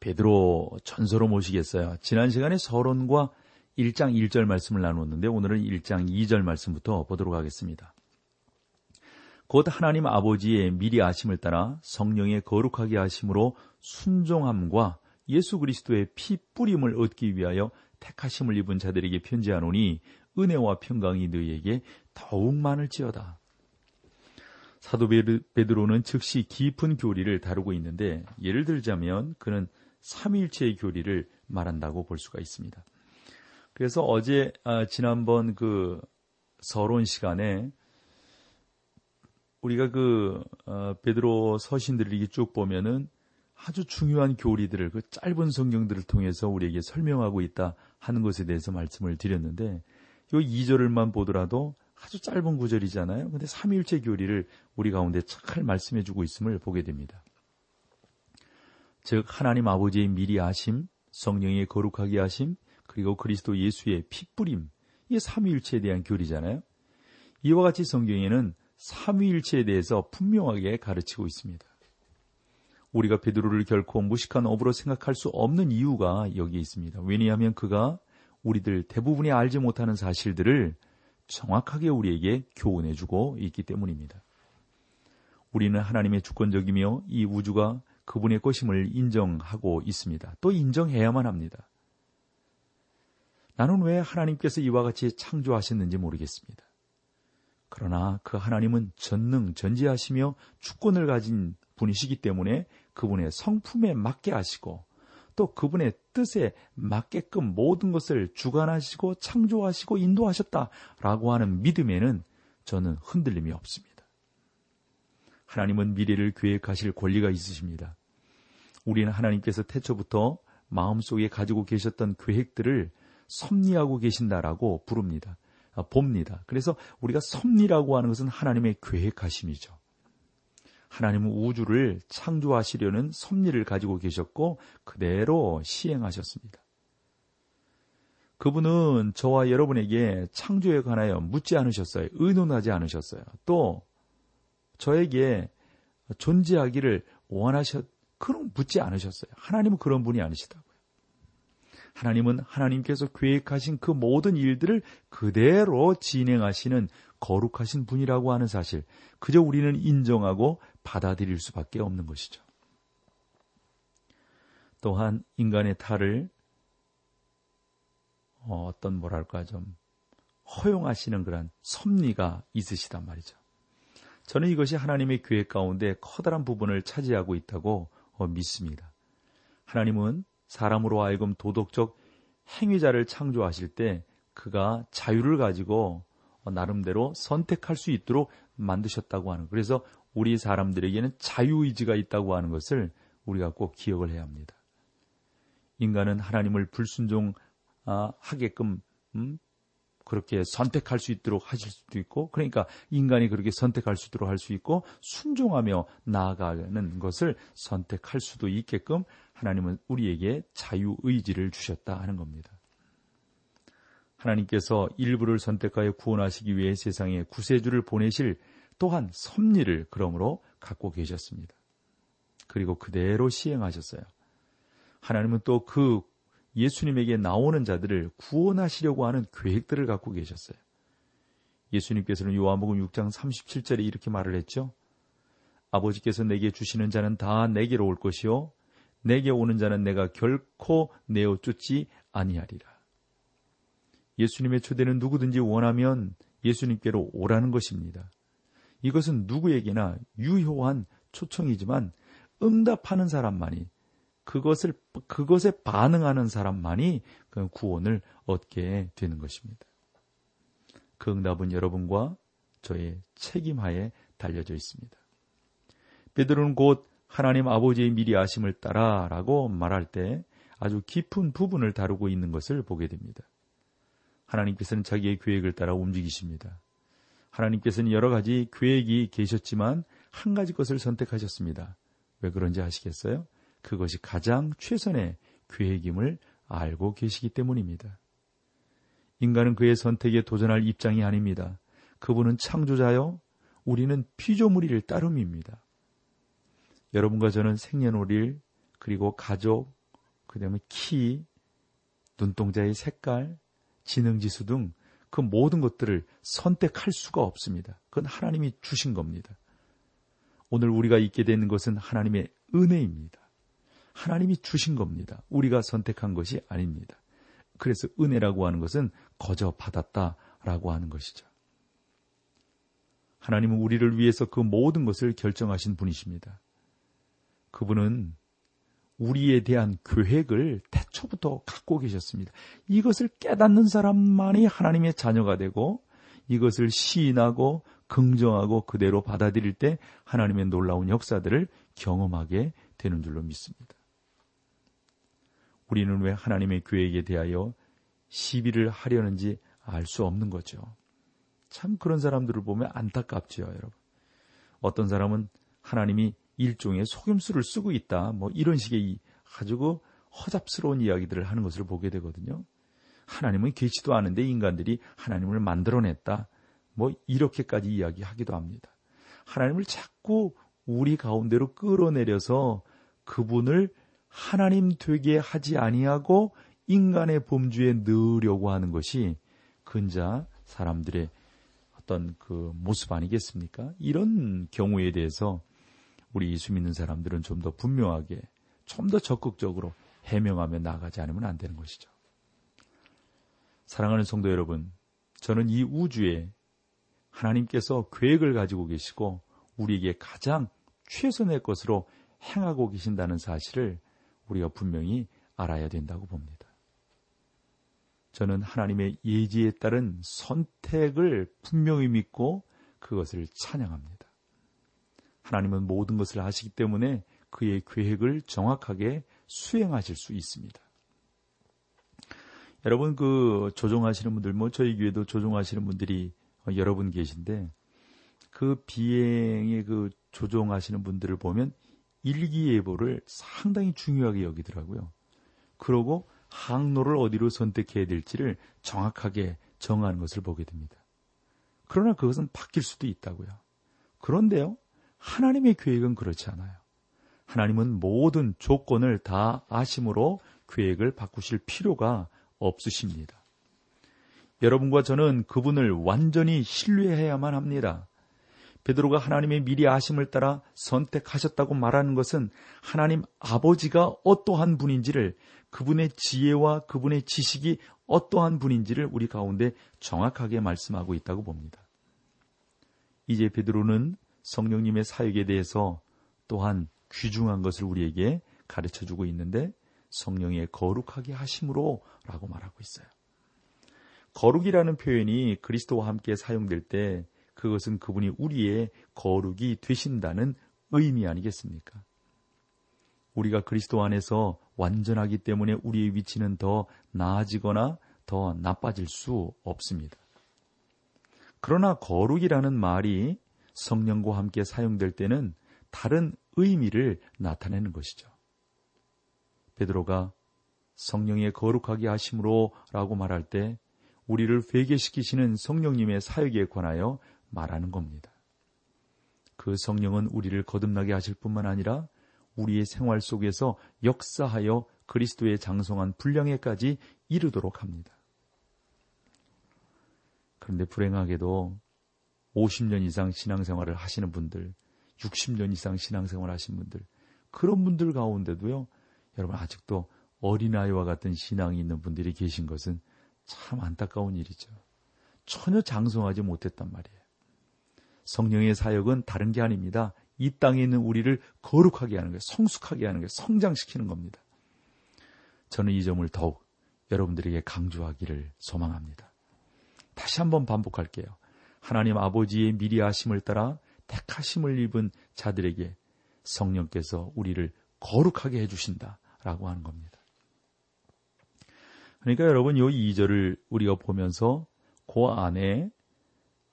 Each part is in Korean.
베드로 전서로 모시겠어요. 지난 시간에 서론과 1장 1절 말씀을 나누었는데 오늘은 1장 2절 말씀부터 보도록 하겠습니다. 곧 하나님 아버지의 미리 아심을 따라 성령의 거룩하게 하심으로 순종함과 예수 그리스도의 피 뿌림을 얻기 위하여 택하심을 입은 자들에게 편지하노니 은혜와 평강이 너희에게 더욱 많을지어다. 사도 베드로는 즉시 깊은 교리를 다루고 있는데 예를 들자면 그는 삼일체의 교리를 말한다고 볼 수가 있습니다. 그래서 어제 아, 지난번 그 서론 시간에 우리가 그 어, 베드로 서신들을 이렇게 쭉 보면은 아주 중요한 교리들을 그 짧은 성경들을 통해서 우리에게 설명하고 있다 하는 것에 대해서 말씀을 드렸는데 이 2절을만 보더라도 아주 짧은 구절이잖아요. 근데 삼일체 교리를 우리 가운데 잘 말씀해 주고 있음을 보게 됩니다. 즉 하나님 아버지의 미리 아심, 성령의 거룩하게 하심, 그리고 그리스도 예수의 핏뿌림, 이게 삼위일체에 대한 교리잖아요. 이와 같이 성경에는 삼위일체에 대해서 분명하게 가르치고 있습니다. 우리가 베드로를 결코 무식한 업으로 생각할 수 없는 이유가 여기에 있습니다. 왜냐하면 그가 우리들 대부분이 알지 못하는 사실들을 정확하게 우리에게 교훈해주고 있기 때문입니다. 우리는 하나님의 주권적이며 이 우주가 그분의 것임을 인정하고 있습니다. 또 인정해야만 합니다. 나는 왜 하나님께서 이와 같이 창조하셨는지 모르겠습니다. 그러나 그 하나님은 전능, 전지하시며 주권을 가진 분이시기 때문에 그분의 성품에 맞게 하시고 또 그분의 뜻에 맞게끔 모든 것을 주관하시고 창조하시고 인도하셨다라고 하는 믿음에는 저는 흔들림이 없습니다. 하나님은 미래를 계획하실 권리가 있으십니다. 우리는 하나님께서 태초부터 마음속에 가지고 계셨던 계획들을 섭리하고 계신다라고 부릅니다. 아, 봅니다. 그래서 우리가 섭리라고 하는 것은 하나님의 계획하심이죠. 하나님은 우주를 창조하시려는 섭리를 가지고 계셨고 그대로 시행하셨습니다. 그분은 저와 여러분에게 창조에 관하여 묻지 않으셨어요. 의논하지 않으셨어요. 또 저에게 존재하기를 원하셨, 그런 묻지 않으셨어요. 하나님은 그런 분이 아니시다고요. 하나님은 하나님께서 계획하신 그 모든 일들을 그대로 진행하시는 거룩하신 분이라고 하는 사실, 그저 우리는 인정하고 받아들일 수밖에 없는 것이죠. 또한 인간의 탈을 어, 어떤 뭐랄까 좀 허용하시는 그런 섭리가 있으시단 말이죠. 저는 이것이 하나님의 계획 가운데 커다란 부분을 차지하고 있다고 어, 믿습니다. 하나님은 사람으로 하여금 도덕적 행위자를 창조하실 때 그가 자유를 가지고 어, 나름대로 선택할 수 있도록 만드셨다고 하는 그래서 우리 사람들에게는 자유의지가 있다고 하는 것을 우리가 꼭 기억을 해야 합니다. 인간은 하나님을 불순종하게끔 음? 그렇게 선택할 수 있도록 하실 수도 있고, 그러니까 인간이 그렇게 선택할 수 있도록 할 수 있고, 순종하며 나아가는 것을 선택할 수도 있게끔 하나님은 우리에게 자유 의지를 주셨다 하는 겁니다. 하나님께서 일부를 선택하여 구원하시기 위해 세상에 구세주를 보내실 또한 섭리를 그러므로 갖고 계셨습니다. 그리고 그대로 시행하셨어요. 하나님은 또 그 예수님에게 나오는 자들을 구원하시려고 하는 계획들을 갖고 계셨어요. 예수님께서는 요한복음 6장 37절에 이렇게 말을 했죠. 아버지께서 내게 주시는 자는 다 내게로 올 것이요 내게 오는 자는 내가 결코 내어 쫓지 아니하리라. 예수님의 초대는 누구든지 원하면 예수님께로 오라는 것입니다. 이것은 누구에게나 유효한 초청이지만 응답하는 사람만이 그것을 그것에 반응하는 사람만이 그 구원을 얻게 되는 것입니다. 그 응답은 여러분과 저의 책임하에 달려져 있습니다. 베드로는 곧 하나님 아버지의 미리 아심을 따라라고 말할 때 아주 깊은 부분을 다루고 있는 것을 보게 됩니다. 하나님께서는 자기의 계획을 따라 움직이십니다. 하나님께서는 여러 가지 계획이 계셨지만 한 가지 것을 선택하셨습니다. 왜 그런지 아시겠어요? 그것이 가장 최선의 계획임을 알고 계시기 때문입니다. 인간은 그의 선택에 도전할 입장이 아닙니다. 그분은 창조자요, 우리는 피조물일 따름입니다. 여러분과 저는 생년월일, 그리고 가족, 그 다음에 키, 눈동자의 색깔, 지능지수 등 그 모든 것들을 선택할 수가 없습니다. 그건 하나님이 주신 겁니다. 오늘 우리가 있게 되는 것은 하나님의 은혜입니다. 하나님이 주신 겁니다. 우리가 선택한 것이 아닙니다. 그래서 은혜라고 하는 것은 거저 받았다라고 하는 것이죠. 하나님은 우리를 위해서 그 모든 것을 결정하신 분이십니다. 그분은 우리에 대한 계획을 태초부터 갖고 계셨습니다. 이것을 깨닫는 사람만이 하나님의 자녀가 되고 이것을 시인하고 긍정하고 그대로 받아들일 때 하나님의 놀라운 역사들을 경험하게 되는 줄로 믿습니다. 우리는 왜 하나님의 계획에 대하여 시비를 하려는지 알 수 없는 거죠. 참 그런 사람들을 보면 안타깝지요, 여러분. 어떤 사람은 하나님이 일종의 속임수를 쓰고 있다, 뭐 이런 식의 가지고 허잡스러운 이야기들을 하는 것을 보게 되거든요. 하나님은 계시도 않은데 인간들이 하나님을 만들어냈다. 뭐 이렇게까지 이야기하기도 합니다. 하나님을 자꾸 우리 가운데로 끌어내려서 그분을 하나님 되게 하지 아니하고 인간의 범주에 넣으려고 하는 것이 근자 사람들의 어떤 그 모습 아니겠습니까? 이런 경우에 대해서 우리 예수 믿는 사람들은 좀 더 분명하게, 좀 더 적극적으로 해명하며 나가지 않으면 안 되는 것이죠. 사랑하는 성도 여러분, 저는 이 우주에 하나님께서 계획을 가지고 계시고 우리에게 가장 최선의 것으로 행하고 계신다는 사실을 우리가 분명히 알아야 된다고 봅니다. 저는 하나님의 예지에 따른 선택을 분명히 믿고 그것을 찬양합니다. 하나님은 모든 것을 아시기 때문에 그의 계획을 정확하게 수행하실 수 있습니다. 여러분 그 조종하시는 분들 뭐 저희 교회도 조종하시는 분들이 여러분 계신데 그 비행의 그 조종하시는 분들을 보면 일기예보를 상당히 중요하게 여기더라고요. 그러고 항로를 어디로 선택해야 될지를 정확하게 정하는 것을 보게 됩니다. 그러나 그것은 바뀔 수도 있다고요. 그런데요, 하나님의 계획은 그렇지 않아요. 하나님은 모든 조건을 다 아심으로 계획을 바꾸실 필요가 없으십니다. 여러분과 저는 그분을 완전히 신뢰해야만 합니다. 베드로가 하나님의 미리 아심을 따라 선택하셨다고 말하는 것은 하나님 아버지가 어떠한 분인지를 그분의 지혜와 그분의 지식이 어떠한 분인지를 우리 가운데 정확하게 말씀하고 있다고 봅니다. 이제 베드로는 성령님의 사역에 대해서 또한 귀중한 것을 우리에게 가르쳐 주고 있는데 성령의 거룩하게 하심으로 라고 말하고 있어요. 거룩이라는 표현이 그리스도와 함께 사용될 때 그것은 그분이 우리의 거룩이 되신다는 의미 아니겠습니까? 우리가 그리스도 안에서 완전하기 때문에 우리의 위치는 더 나아지거나 더 나빠질 수 없습니다. 그러나 거룩이라는 말이 성령과 함께 사용될 때는 다른 의미를 나타내는 것이죠. 베드로가 성령의 거룩하게 하심으로 라고 말할 때 우리를 회개시키시는 성령님의 사역에 관하여 말하는 겁니다. 그 성령은 우리를 거듭나게 하실 뿐만 아니라 우리의 생활 속에서 역사하여 그리스도의 장성한 분량에까지 이르도록 합니다. 그런데 불행하게도 50년 이상 신앙생활을 하시는 분들, 60년 이상 신앙생활 하신 분들, 그런 분들 가운데도요, 여러분 아직도 어린아이와 같은 신앙이 있는 분들이 계신 것은 참 안타까운 일이죠. 전혀 장성하지 못했단 말이에요. 성령의 사역은 다른 게 아닙니다. 이 땅에 있는 우리를 거룩하게 하는 거예요. 성숙하게 하는 거예요. 성장시키는 겁니다. 저는 이 점을 더욱 여러분들에게 강조하기를 소망합니다. 다시 한번 반복할게요. 하나님 아버지의 미리 하심을 따라 택하심을 입은 자들에게 성령께서 우리를 거룩하게 해주신다라고 하는 겁니다. 그러니까 여러분 요 2절을 우리가 보면서 그 안에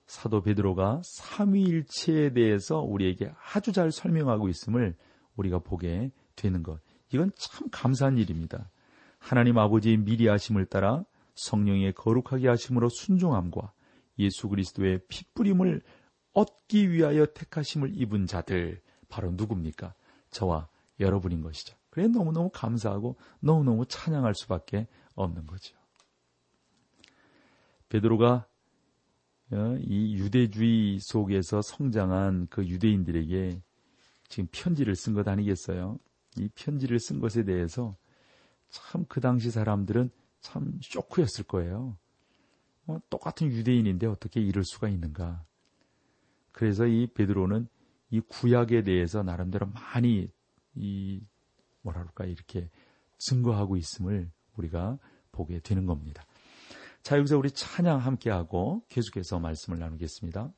사도 베드로가 삼위일체에 대해서 우리에게 아주 잘 설명하고 있음을 우리가 보게 되는 것. 이건 참 감사한 일입니다. 하나님 아버지의 미리 하심을 따라 성령의 거룩하게 하심으로 순종함과 예수 그리스도의 핏뿌림을 얻기 위하여 택하심을 입은 자들 바로 누굽니까? 저와 여러분인 것이죠. 그래 너무너무 감사하고 너무너무 찬양할 수밖에 없는 거죠. 베드로가 어, 이 유대주의 속에서 성장한 그 유대인들에게 지금 편지를 쓴 것 아니겠어요? 이 편지를 쓴 것에 대해서 참 그 당시 사람들은 참 쇼크였을 거예요. 어, 똑같은 유대인인데 어떻게 이럴 수가 있는가? 그래서 이 베드로는 이 구약에 대해서 나름대로 많이 이 뭐라 그럴까 이렇게 증거하고 있음을 우리가 보게 되는 겁니다. 자, 여기서 우리 찬양 함께하고 계속해서 말씀을 나누겠습니다.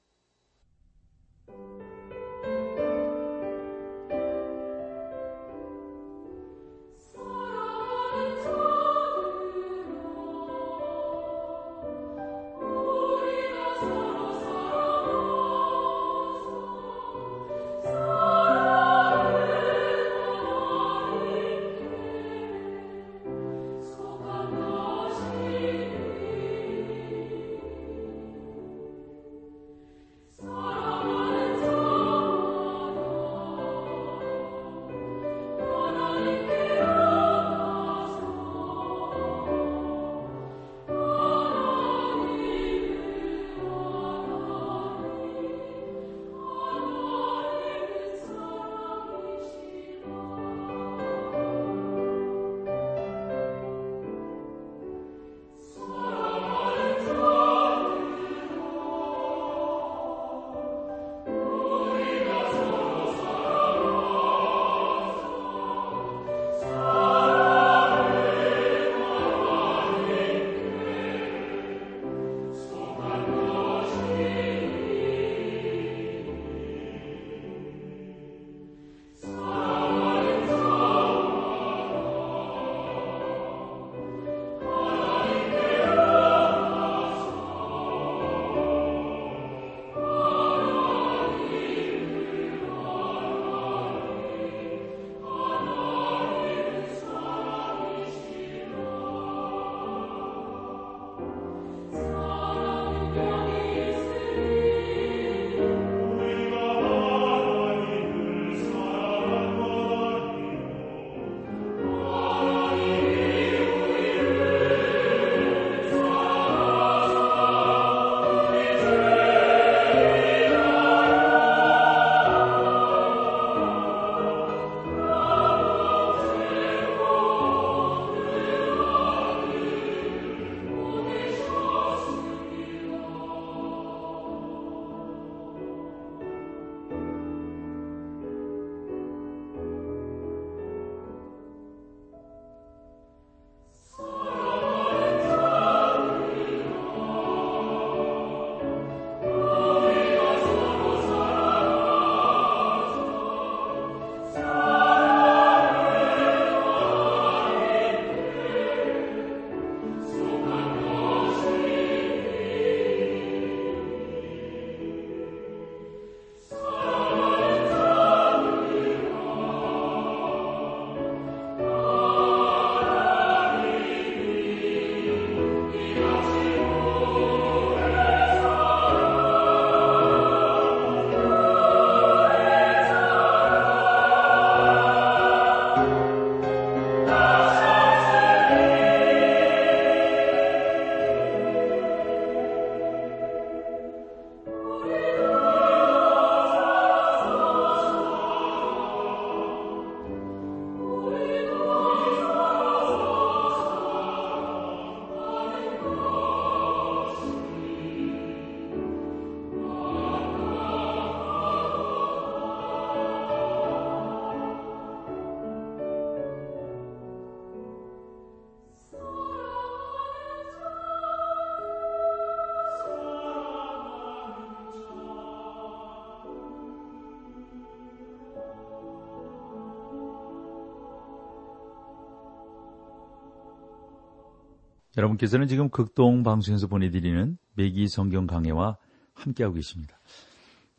여러분께서는 지금 극동 방송에서 보내드리는 매기 성경 강해와 함께하고 계십니다.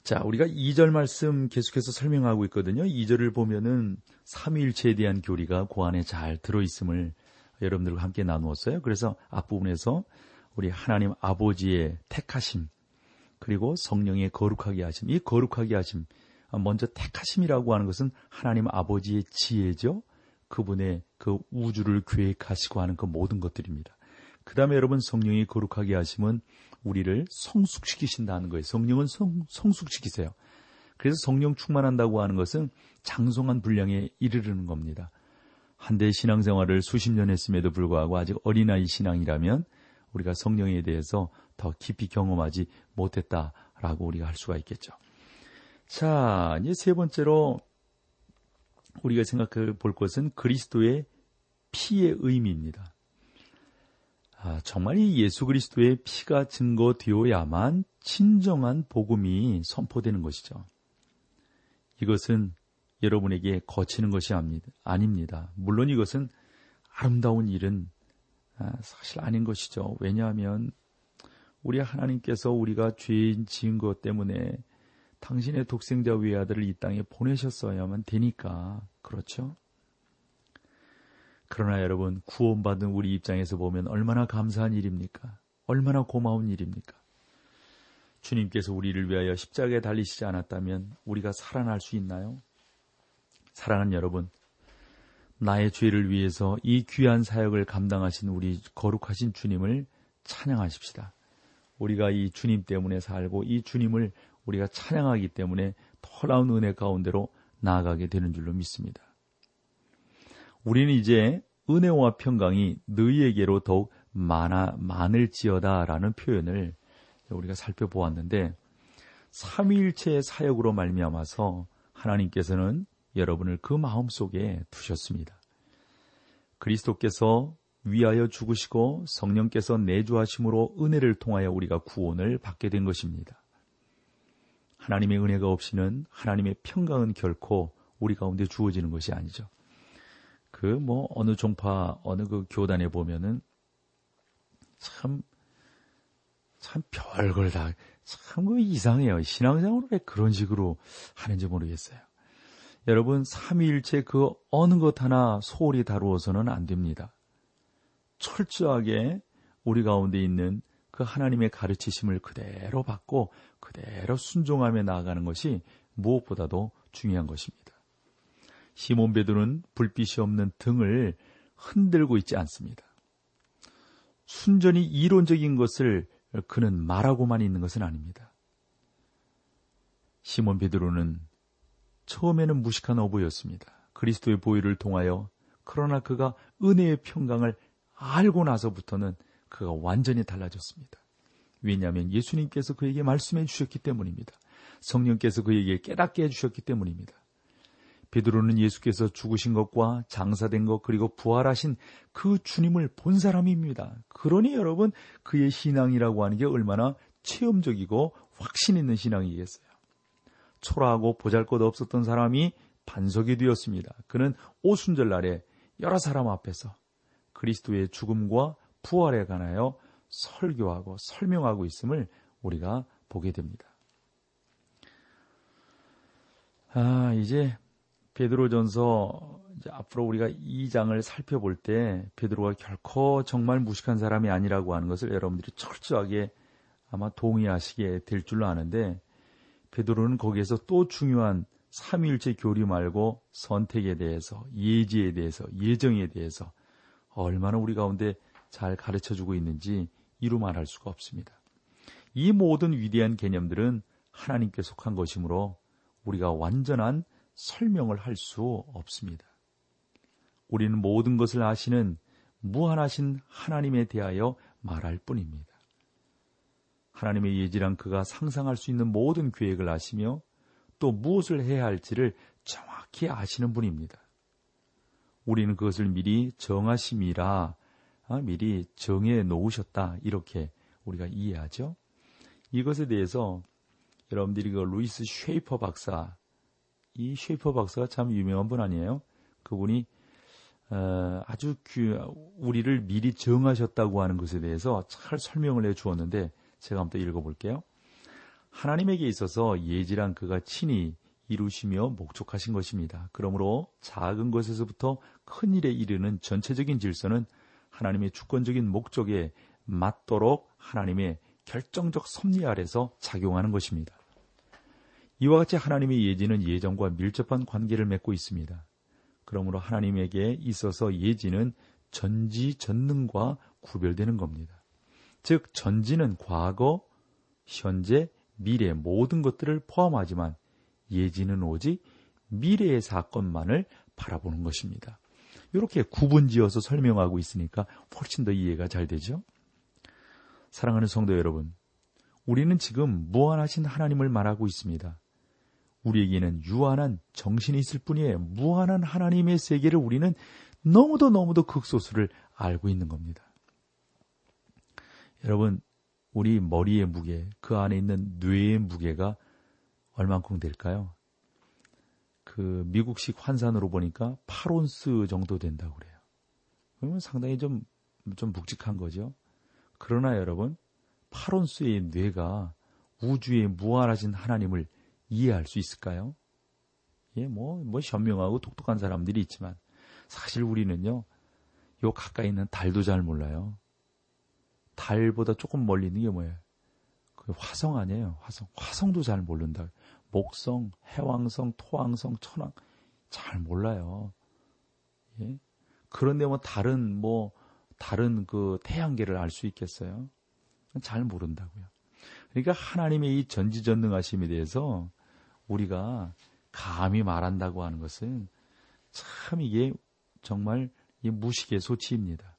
자, 우리가 2절 말씀 계속해서 설명하고 있거든요. 2절을 보면은 삼위일체에 대한 교리가 그 안에 잘 들어있음을 여러분들과 함께 나누었어요. 그래서 앞부분에서 우리 하나님 아버지의 택하심, 그리고 성령의 거룩하게 하심, 이 거룩하게 하심, 먼저 택하심이라고 하는 것은 하나님 아버지의 지혜죠. 그분의 그 우주를 계획하시고 하는 그 모든 것들입니다. 그 다음에 여러분 성령이 거룩하게 하시면 우리를 성숙시키신다는 거예요. 성령은 성, 성숙시키세요. 그래서 성령 충만한다고 하는 것은 장성한 분량에 이르르는 겁니다. 한대 신앙생활을 수십 년 했음에도 불구하고 아직 어린아이 신앙이라면 우리가 성령에 대해서 더 깊이 경험하지 못했다라고 우리가 할 수가 있겠죠. 자, 이제 세 번째로 우리가 생각해 볼 것은 그리스도의 피의 의미입니다. 아, 정말 이 예수 그리스도의 피가 증거되어야만 진정한 복음이 선포되는 것이죠. 이것은 여러분에게 거치는 것이 아닙니다. 물론 이것은 아름다운 일은 아, 사실 아닌 것이죠. 왜냐하면 우리 하나님께서 우리가 죄인 지은 것 때문에 당신의 독생자 외아들을 이 땅에 보내셨어야만 되니까 그렇죠? 그러나 여러분, 구원받은 우리 입장에서 보면 얼마나 감사한 일입니까? 얼마나 고마운 일입니까? 주님께서 우리를 위하여 십자가에 달리시지 않았다면 우리가 살아날 수 있나요? 사랑하는 여러분, 나의 죄를 위해서 이 귀한 사역을 감당하신 우리 거룩하신 주님을 찬양하십시다. 우리가 이 주님 때문에 살고 이 주님을 우리가 찬양하기 때문에 더나운 은혜 가운데로 나아가게 되는 줄로 믿습니다. 우리는 이제 은혜와 평강이 너희에게로 더욱 많아 많을지어다라는 표현을 우리가 살펴보았는데 삼위일체의 사역으로 말미암아서 하나님께서는 여러분을 그 마음 속에 두셨습니다. 그리스도께서 위하여 죽으시고 성령께서 내주하심으로 은혜를 통하여 우리가 구원을 받게 된 것입니다. 하나님의 은혜가 없이는 하나님의 평강은 결코 우리 가운데 주어지는 것이 아니죠. 그 뭐 어느 종파 어느 그 교단에 보면은 참 참 별걸 다 참 그 이상해요. 신앙생활을 왜 그런 식으로 하는지 모르겠어요. 여러분 삼위일체 그 어느 것 하나 소홀히 다루어서는 안 됩니다. 철저하게 우리 가운데 있는 그 하나님의 가르치심을 그대로 받고 그대로 순종하며 나아가는 것이 무엇보다도 중요한 것입니다. 시몬 베드로는 불빛이 없는 등을 흔들고 있지 않습니다. 순전히 이론적인 것을 그는 말하고만 있는 것은 아닙니다. 시몬 베드로는 처음에는 무식한 어부였습니다. 그리스도의 보혈을 통하여 그러나 그가 은혜의 평강을 알고 나서부터는 그가 완전히 달라졌습니다. 왜냐하면 예수님께서 그에게 말씀해 주셨기 때문입니다. 성령께서 그에게 깨닫게 해 주셨기 때문입니다. 베드로는 예수께서 죽으신 것과 장사된 것 그리고 부활하신 그 주님을 본 사람입니다. 그러니 여러분 그의 신앙이라고 하는 게 얼마나 체험적이고 확신 있는 신앙이겠어요. 초라하고 보잘것 없었던 사람이 반석이 되었습니다. 그는 오순절 날에 여러 사람 앞에서 그리스도의 죽음과 부활에 관하여 설교하고 설명하고 있음을 우리가 보게 됩니다. 아, 이제 베드로전서 앞으로 우리가 이 장을 살펴볼 때 베드로가 결코 정말 무식한 사람이 아니라고 하는 것을 여러분들이 철저하게 아마 동의하시게 될 줄로 아는데 베드로는 거기에서 또 중요한 삼위일체 교리 말고 선택에 대해서 예지에 대해서 예정에 대해서 얼마나 우리 가운데 잘 가르쳐 주고 있는지 이루 말할 수가 없습니다. 이 모든 위대한 개념들은 하나님께 속한 것이므로 우리가 완전한 설명을 할 수 없습니다. 우리는 모든 것을 아시는 무한하신 하나님에 대하여 말할 뿐입니다. 하나님의 예지란 그가 상상할 수 있는 모든 계획을 아시며 또 무엇을 해야 할지를 정확히 아시는 분입니다. 우리는 그것을 미리 정하심이라 아, 미리 정해 놓으셨다 이렇게 우리가 이해하죠. 이것에 대해서 여러분들이 그 루이스 쉐이퍼 박사 이 쉐이퍼 박사가 참 유명한 분 아니에요? 그분이 어, 아주 우리를 미리 정하셨다고 하는 것에 대해서 잘 설명을 해 주었는데 제가 한번 읽어볼게요. 하나님에게 있어서 예지란 그가 친히 이루시며 목적하신 것입니다. 그러므로 작은 것에서부터 큰 일에 이르는 전체적인 질서는 하나님의 주권적인 목적에 맞도록 하나님의 결정적 섭리 아래서 작용하는 것입니다. 이와 같이 하나님의 예지는 예정과 밀접한 관계를 맺고 있습니다. 그러므로 하나님에게 있어서 예지는 전지 전능과 구별되는 겁니다. 즉 전지는 과거, 현재, 미래 모든 것들을 포함하지만 예지는 오직 미래의 사건만을 바라보는 것입니다. 이렇게 구분지어서 설명하고 있으니까 훨씬 더 이해가 잘 되죠. 사랑하는 성도 여러분, 우리는 지금 무한하신 하나님을 말하고 있습니다. 우리에게는 유한한 정신이 있을 뿐이에요. 무한한 하나님의 세계를 우리는 너무도 너무도 극소수를 알고 있는 겁니다. 여러분, 우리 머리의 무게, 그 안에 있는 뇌의 무게가 얼만큼 될까요? 그 미국식 환산으로 보니까 8온스 정도 된다고 그래요. 그러면 상당히 좀, 좀 묵직한 거죠. 그러나 여러분, 8온스의 뇌가 우주의 무한하신 하나님을 이해할 수 있을까요? 예, 뭐, 뭐, 현명하고 독특한 사람들이 있지만, 사실 우리는요, 요 가까이 있는 달도 잘 몰라요. 달보다 조금 멀리 있는 게 뭐예요? 그 화성 아니에요, 화성. 화성도 잘 모른다. 목성, 해왕성, 토왕성, 천왕, 잘 몰라요. 예? 그런데 뭐 다른, 뭐, 다른 그 태양계를 알 수 있겠어요? 잘 모른다고요. 그러니까 하나님의 이 전지전능하심에 대해서 우리가 감히 말한다고 하는 것은 참 이게 정말 무식의 소치입니다.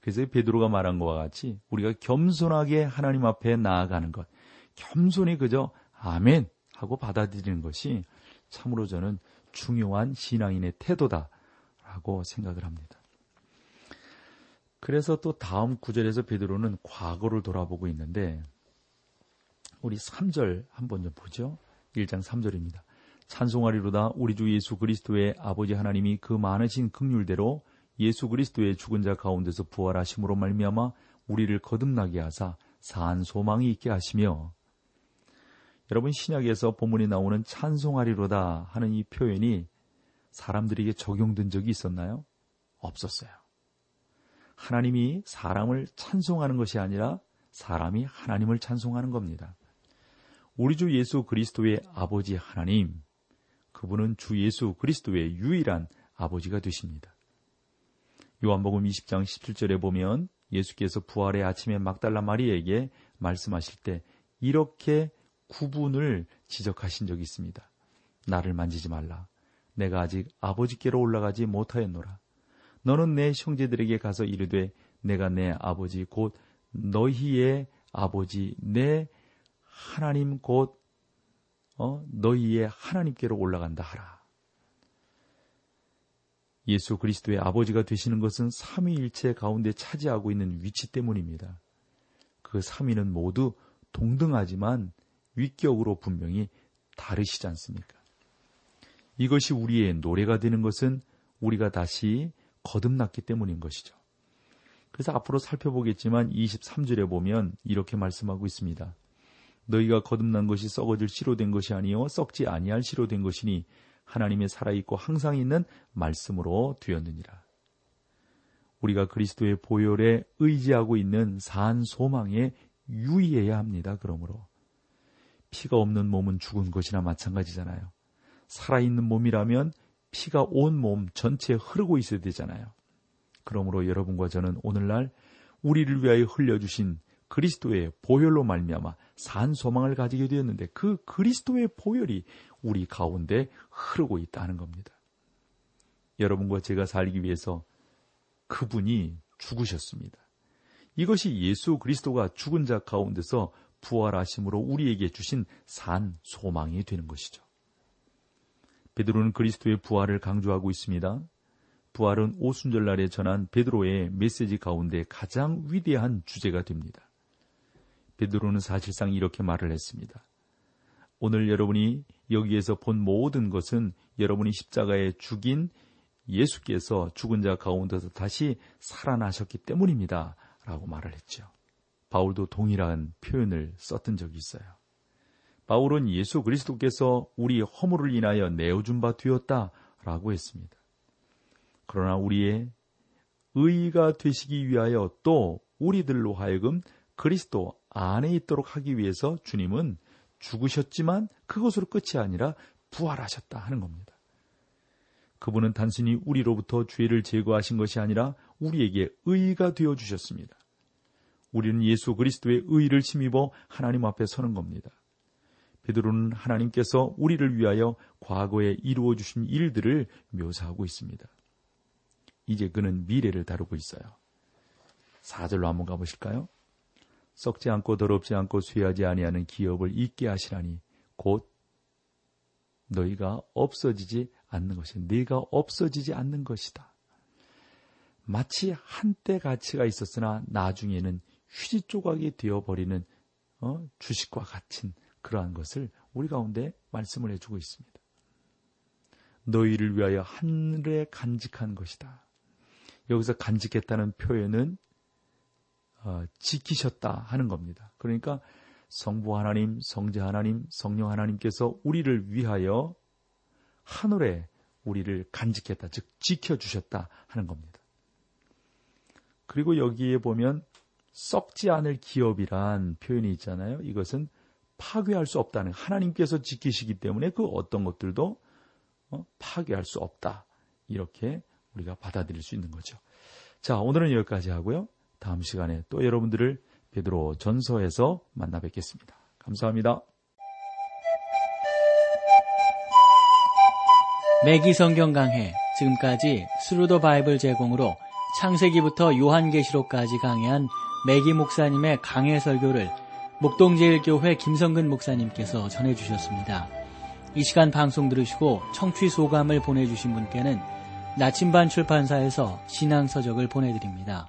그래서 베드로가 말한 것과 같이 우리가 겸손하게 하나님 앞에 나아가는 것, 겸손히 그저 아멘 하고 받아들이는 것이 참으로 저는 중요한 신앙인의 태도다라고 생각을 합니다. 그래서 또 다음 구절에서 베드로는 과거를 돌아보고 있는데 우리 3절 한번 좀 보죠. 1장 3절입니다. 찬송하리로다 우리 주 예수 그리스도의 아버지 하나님이 그 많으신 극률대로 예수 그리스도의 죽은 자 가운데서 부활하심으로 말미암아 우리를 거듭나게 하사 산 소망이 있게 하시며 여러분 신약에서 본문이 나오는 찬송하리로다 하는 이 표현이 사람들에게 적용된 적이 있었나요? 없었어요. 하나님이 사람을 찬송하는 것이 아니라 사람이 하나님을 찬송하는 겁니다. 우리 주 예수 그리스도의 아버지 하나님, 그분은 주 예수 그리스도의 유일한 아버지가 되십니다. 요한복음 20장 17절에 보면 예수께서 부활의 아침에 막달라 마리에게 말씀하실 때 이렇게 구분을 지적하신 적이 있습니다. 나를 만지지 말라. 내가 아직 아버지께로 올라가지 못하였노라. 너는 내 형제들에게 가서 이르되 내가 내 아버지 곧 너희의 아버지 내 하나님 곧 어, 너희의 하나님께로 올라간다 하라. 예수 그리스도의 아버지가 되시는 것은 삼위일체 가운데 차지하고 있는 위치 때문입니다. 그 삼위는 모두 동등하지만 위격으로 분명히 다르시지 않습니까? 이것이 우리의 노래가 되는 것은 우리가 다시 거듭났기 때문인 것이죠. 그래서 앞으로 살펴보겠지만 23절에 보면 이렇게 말씀하고 있습니다. 너희가 거듭난 것이 썩어질 시로 된 것이 아니요 썩지 아니할 시로 된 것이니 하나님의 살아있고 항상 있는 말씀으로 되었느니라. 우리가 그리스도의 보혈에 의지하고 있는 산 소망에 유의해야 합니다. 그러므로 피가 없는 몸은 죽은 것이나 마찬가지잖아요. 살아있는 몸이라면 피가 온 몸 전체에 흐르고 있어야 되잖아요. 그러므로 여러분과 저는 오늘날 우리를 위하여 흘려주신 그리스도의 보혈로 말미암아 산 소망을 가지게 되었는데 그 그리스도의 보혈이 우리 가운데 흐르고 있다는 겁니다. 여러분과 제가 살기 위해서 그분이 죽으셨습니다. 이것이 예수 그리스도가 죽은 자 가운데서 부활하심으로 우리에게 주신 산 소망이 되는 것이죠. 베드로는 그리스도의 부활을 강조하고 있습니다. 부활은 오순절날에 전한 베드로의 메시지 가운데 가장 위대한 주제가 됩니다. 베드로는 사실상 이렇게 말을 했습니다. 오늘 여러분이 여기에서 본 모든 것은 여러분이 십자가에 죽인 예수께서 죽은 자 가운데서 다시 살아나셨기 때문입니다. 라고 말을 했죠. 바울도 동일한 표현을 썼던 적이 있어요. 바울은 예수 그리스도께서 우리 허물을 인하여 내어준 바 되었다 라고 했습니다. 그러나 우리의 의가 되시기 위하여 또 우리들로 하여금 그리스도 안에 있도록 하기 위해서 주님은 죽으셨지만 그것으로 끝이 아니라 부활하셨다 하는 겁니다. 그분은 단순히 우리로부터 죄를 제거하신 것이 아니라 우리에게 의가 되어 주셨습니다. 우리는 예수 그리스도의 의를 힘입어 하나님 앞에 서는 겁니다. 베드로는 하나님께서 우리를 위하여 과거에 이루어 주신 일들을 묘사하고 있습니다. 이제 그는 미래를 다루고 있어요. 4절로 한번 가보실까요? 썩지 않고 더럽지 않고 쇠하지 아니하는 기업을 잊게 하시라니 곧 너희가 없어지지 않는 것이 네가 없어지지 않는 것이다. 마치 한때 가치가 있었으나 나중에는 휴지 조각이 되어버리는 어? 주식과 같은 그러한 것을 우리 가운데 말씀을 해주고 있습니다. 너희를 위하여 하늘에 간직한 것이다. 여기서 간직했다는 표현은 어, 지키셨다 하는 겁니다. 그러니까 성부 하나님, 성자 하나님, 성령 하나님께서 우리를 위하여 하늘에 우리를 간직했다, 즉 지켜주셨다 하는 겁니다. 그리고 여기에 보면 썩지 않을 기업이란 표현이 있잖아요. 이것은 파괴할 수 없다는 하나님께서 지키시기 때문에 그 어떤 것들도 어, 파괴할 수 없다. 이렇게 우리가 받아들일 수 있는 거죠. 자, 오늘은 여기까지 하고요. 다음 시간에 또 여러분들을 베드로 전서에서 만나 뵙겠습니다. 감사합니다. 매기 성경 강해 지금까지 Thru the Bible 제공으로 창세기부터 요한계시록까지 강해한 매기 목사님의 강해 설교를 목동제일교회 김성근 목사님께서 전해주셨습니다. 이 시간 방송 들으시고 청취 소감을 보내주신 분께는 나침반 출판사에서 신앙서적을 보내드립니다.